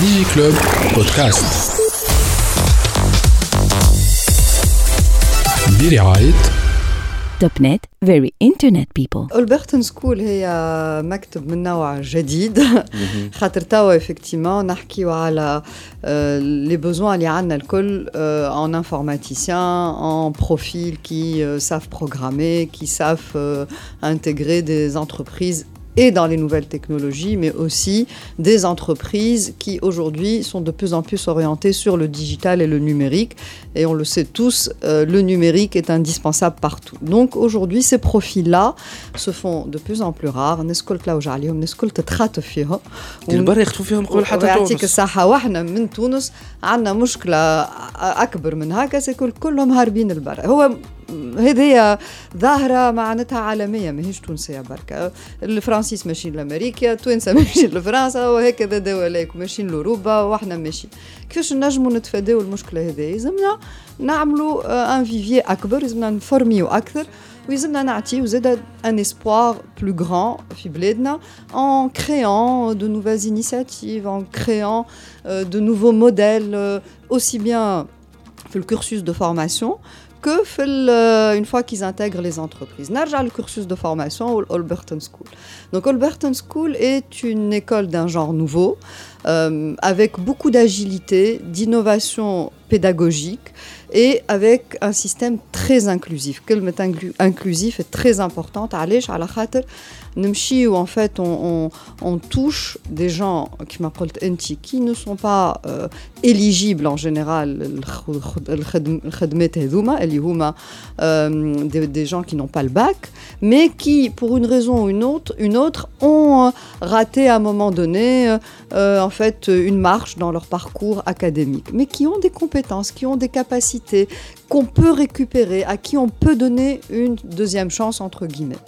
DigiClub بودكاست برعاية توب نت very internet people اولبرتون سكول هي مكتب من نوع جديد خاطر توا effectivement نحكيو على لي بوزوان اللي عندنا الكل en informaticien en profil qui euh, savent programmer qui savent euh, intégrer des entreprises et dans les nouvelles technologies, mais aussi des entreprises qui aujourd'hui sont de plus en plus orientées sur le digital et le numérique. Et on le sait tous, euh, le numérique est indispensable partout. Donc aujourd'hui, ces profils-là se font de plus en plus rares. هذه ظاهرة معناتها عالمية ماهيش تونسية برك الفرنسيس ماشيين لأمريكا التوانسة ماشيين لفرنسا وهكذا دواليك ماشيين لأوروبا وإحنا ماشيين. كيفاش نجموا نتفاداو المشكلة هذه؟ يلزمنا نعملوا آه، ان فيفي أكبر يلزمنا نفورميو أكثر ويلزمنا نعطيو زاد ان اسبوار بلو غران في بلادنا ان créant de nouvelles initiatives, en créant euh, de nouveaux modèles, euh, في الكورسوس دو فورماسيون que une fois qu'ils intègrent les entreprises. Narja le cursus de formation au Holberton School. Donc Holberton School est une école d'un genre nouveau, euh, avec beaucoup d'agilité, d'innovation pédagogique et avec un système très inclusif. Le mot inclusif est très important. Allez, à la où en fait on, touche des gens qui m'appellent qui ne sont pas euh, éligibles en général des, des gens qui n'ont pas le bac mais qui pour une raison ou une autre une autre ont euh, raté à un moment donné euh, en fait une marche dans leur parcours académique mais qui ont des compétences qui ont des capacités qu'on peut récupérer, à qui on peut donner une deuxième chance entre guillemets.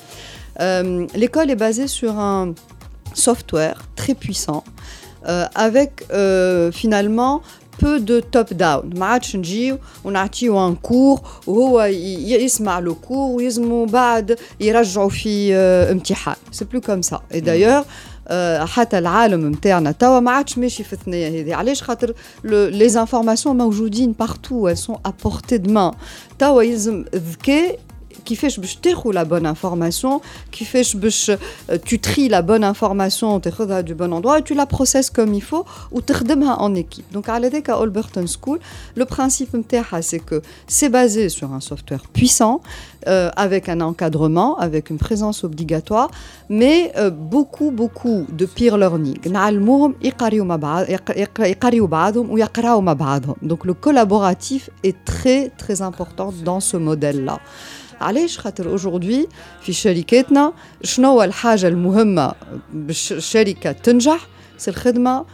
Euh, L'école est basée sur un software très puissant euh, avec euh, finalement peu de top-down ما عادش نجيو ونعطيو ان كور وهو ي- ي- يسمع لو كور ويزمو بعد يرجعوا في آه، امتحان سي بلو كوم سا اي دايوغ حتى العالم نتاعنا توا ما عادش ماشي في الثنيه هذه علاش خاطر لي زانفورماسيون موجودين بارتو elles sont à portée de main توا يلزم الذكاء qui fait que tu trouves la bonne information, qui fait que euh, tu tries la bonne information du bon endroit et tu la processes comme il faut ou tu en équipe. Donc à l'aide à Holberton School, le principe c'est que c'est basé sur un software puissant euh, avec un encadrement, avec une présence obligatoire, mais euh, beaucoup beaucoup de peer learning. Donc le collaboratif est très très important dans ce modèle là. علاش خاطر aujourd'hui في شركاتنا شنو الحاجة المهمة باش الشركة تنجح؟ سي الخدمة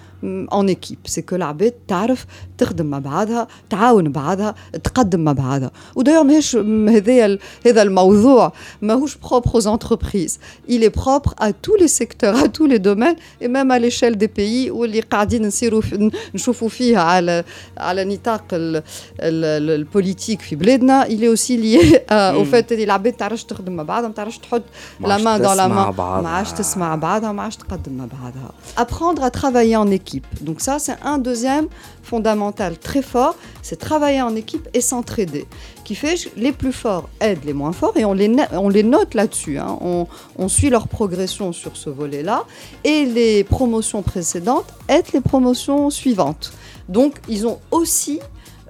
en équipe سي كو العباد تعرف تخدم مع بعضها تعاون بعضها تقدم مع بعضها ودايوغ ماهيش م- هذايا ال- هذا الموضوع ماهوش propre aux entreprises il est propre à tous les secteurs à tous les domaines et même à l'échelle des pays واللي قاعدين نسيروا في نشوفوا فيها على على نطاق ال- ال- ال- البوليتيك في بلادنا il est aussi lié à- au fait اللي العباد تعرفش تخدم مع بعضها ما تعرفش تحط ما لا عادش main dans la تسمع main بعضها. ما عادش تسمع بعضها ما عادش تقدم مع بعضها apprendre à travailler en équipe donc ça c'est un deuxième fondamental très fort c'est travailler en équipe et s'entraider qui fait les plus forts aident les moins forts et on les, on les note là-dessus hein. on, on suit leur progression sur ce volet-là et les promotions précédentes aident les promotions suivantes. Donc ils ont aussi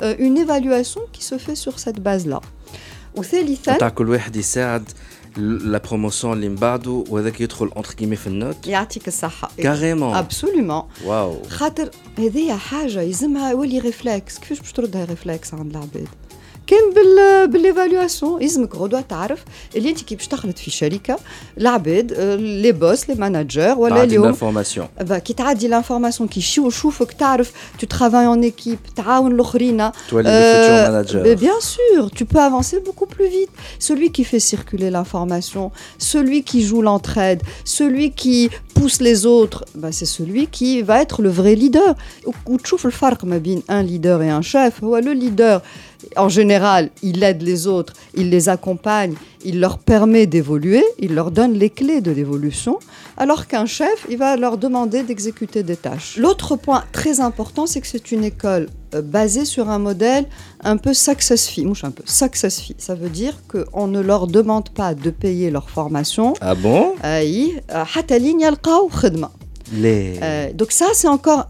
euh, une évaluation qui se fait sur cette base-là لا بروموسيون اللي من بعده وهذاك يدخل اونتر كيمي في النوت يعطيك الصحة. كاريمون ابسولومون واو خاطر هذيا حاجة يلزمها يولي ريفلكس كيفاش باش تردها ريفلكس عند العباد؟ كان بال باليفالواسيون يلزمك غدوه تعرف اللي انت كي باش تخلط في شركه العباد آه، لي بوس لي ماناجر ولا تعطي اليوم لانفورماسيون bah, كي تعدي لانفورماسيون كي يشوفوا يشوفك تعرف tu travailles en équipe تعاون الاخرين تولي Euh, لو mais مانجر bien sûr, tu peux avancer beaucoup plus vite. Celui qui fait circuler l'information, celui qui joue l'entraide, celui qui pousse les autres, bah, c'est celui qui va être le vrai leader. Ou- ou تشوف الفرق ما بين un leader et un chef. هو le leader En général, il aide les autres, il les accompagne, il leur permet d'évoluer, il leur donne les clés de l'évolution, alors qu'un chef, il va leur demander d'exécuter des tâches. L'autre point très important, c'est que c'est une école euh, basée sur un modèle un peu success-fee, un peu. Ça veut dire qu'on ne leur demande pas de payer leur formation. Ah bon? Euh, euh, euh, Donc ça, c'est encore...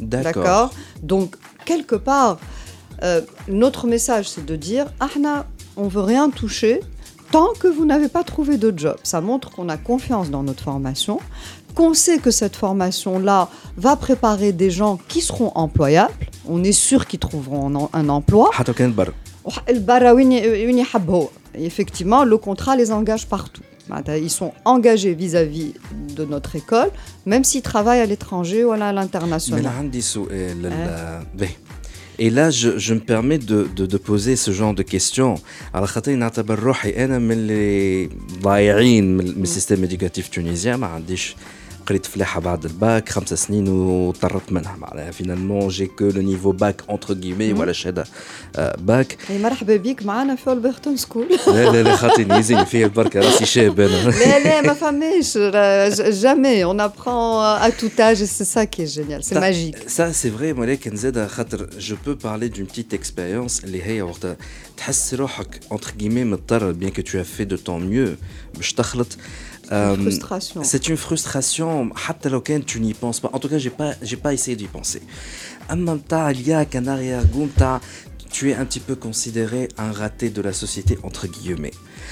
D'accord. Donc, quelque part, euh, notre message, c'est de dire Ahna, on veut rien toucher tant que vous n'avez pas trouvé de job. Ça montre qu'on a confiance dans notre formation, qu'on sait que cette formation-là va préparer des gens qui seront employables. On est sûr qu'ils trouveront un emploi. Oh, euh, Effectivement, le contrat les engage partout. معناتها Ils sont engagés vis-à-vis de notre école, même s'ils travaillent à l'étranger ou à Mais l'international. là, عندي سؤال ال- باهي. Et là, je, je me permets de, de, de poser ce genre de questions. على خاطر نعتبر روحي أنا من اللي ضايعين من من السيستم éducatif tunisien ما عنديش قريت فلاحة بعد الباك خمس سنين وطرت منها معناها فينالمون جي كو لو نيفو باك اونتر كيمي ولا شهادة آه، باك مرحبا بيك معنا في ألبرتون سكول لا لا لا خاطيني يزيني فيه بركه راسي شاب أنا. لا لا ما فماش جامي اون ابخون ا توت اج سي سا كي جينيال سي ماجيك سا سي فري ولكن زاد خاطر جو بو بارلي دون بتيت اكسبيريونس اللي هي وقتها تحس روحك اونتر كيمي مضطر بيان كو تو as fait de ton mieux باش تخلط. Euh, c'est une frustration. Même tu n'y penses pas. En tout cas, j'ai pas, j'ai pas essayé d'y penser. Tu es un petit peu considéré un raté de la société, entre guillemets.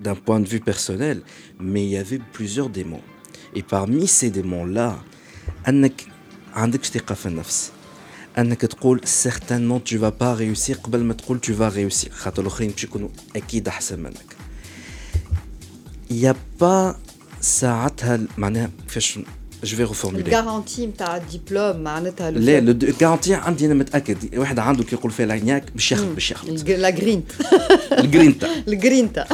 d'un point de vue personnel mais il y avait plusieurs démons et parmi ces démons là انك عندكش ثقة في النفس انك تقول certainement tu vas pas réussir قبل ما تقول tu vas réussir خاطر الاخرين باش يكونوا اكيد احسن منك il y a pas ساعتها معناها كيفاش je vais reformuler الجارانتي نتاع الدبلوم معناتها le لا fait- الجارانتي عندي انا متاكد واحد عنده كي يقول فيها العنياك باش يخلط باش يخلط الج- لا جرينت الجرينتا الجرينتا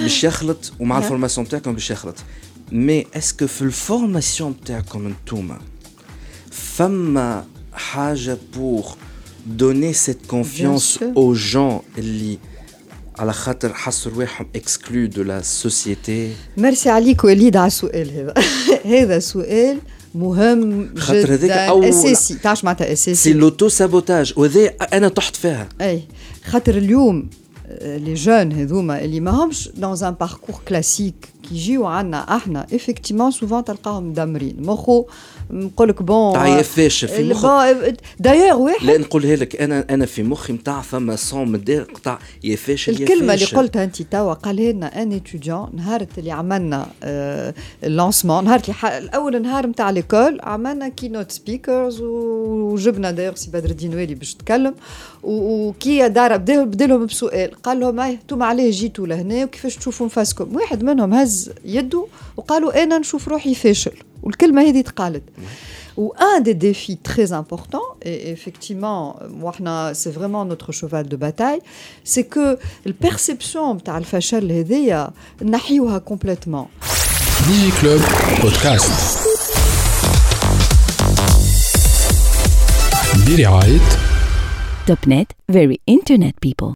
باش يخلط ومع الفورماسيون بتاعكم باش يخلط مي اسكو في الفورماسيون بتاعكم انتوما فما حاجه بور دوني سيت كونفيونس sûr. او جون اللي على خاطر حسوا رواحهم اكسكلو دو لا سوسيتي ميرسي عليك وليد على السؤال هذا. هذا سؤال مهم خاطر هذاك أساسي. تعرف معناتها سي أساسي؟ لوتو سابوتاج وهذا أنا طحت فيها. اي خاطر اليوم لي جون هذوما اللي ما همش dans un parcours كي يجيو عنا إحنا effectivement souvent تلقاهم مدمرين مخو نقول لك بون تاع فاشل في مخك دايوغ واحد. لا نقولها لك أنا أنا في مخي نتاع فما صون مدار قطع يا فاشل الكلمة اللي. قلتها انت توا قالها لنا أن اتيديون نهار اللي عملنا آه، اللانسمون نهار اللي الأول نهار نتاع ليكول عملنا كينوت سبيكرز وجبنا دايوغ سي بدر الدين والي باش تكلم. وكي دار بدا لهم بسؤال قال لهم أنتم علاه جيتوا لهنا وكيفاش تشوفوا نفسكم؟ واحد منهم هز يده وقالوا انا نشوف روحي فاشل والكلمه هذه تقالت Ou un des défis très importants, et effectivement, moi, c'est vraiment notre cheval de bataille, c'est que la perception de الفشل هذيا نحيوها complètement. ديجي كلوب بودكاست برعاية Topnet, very internet people.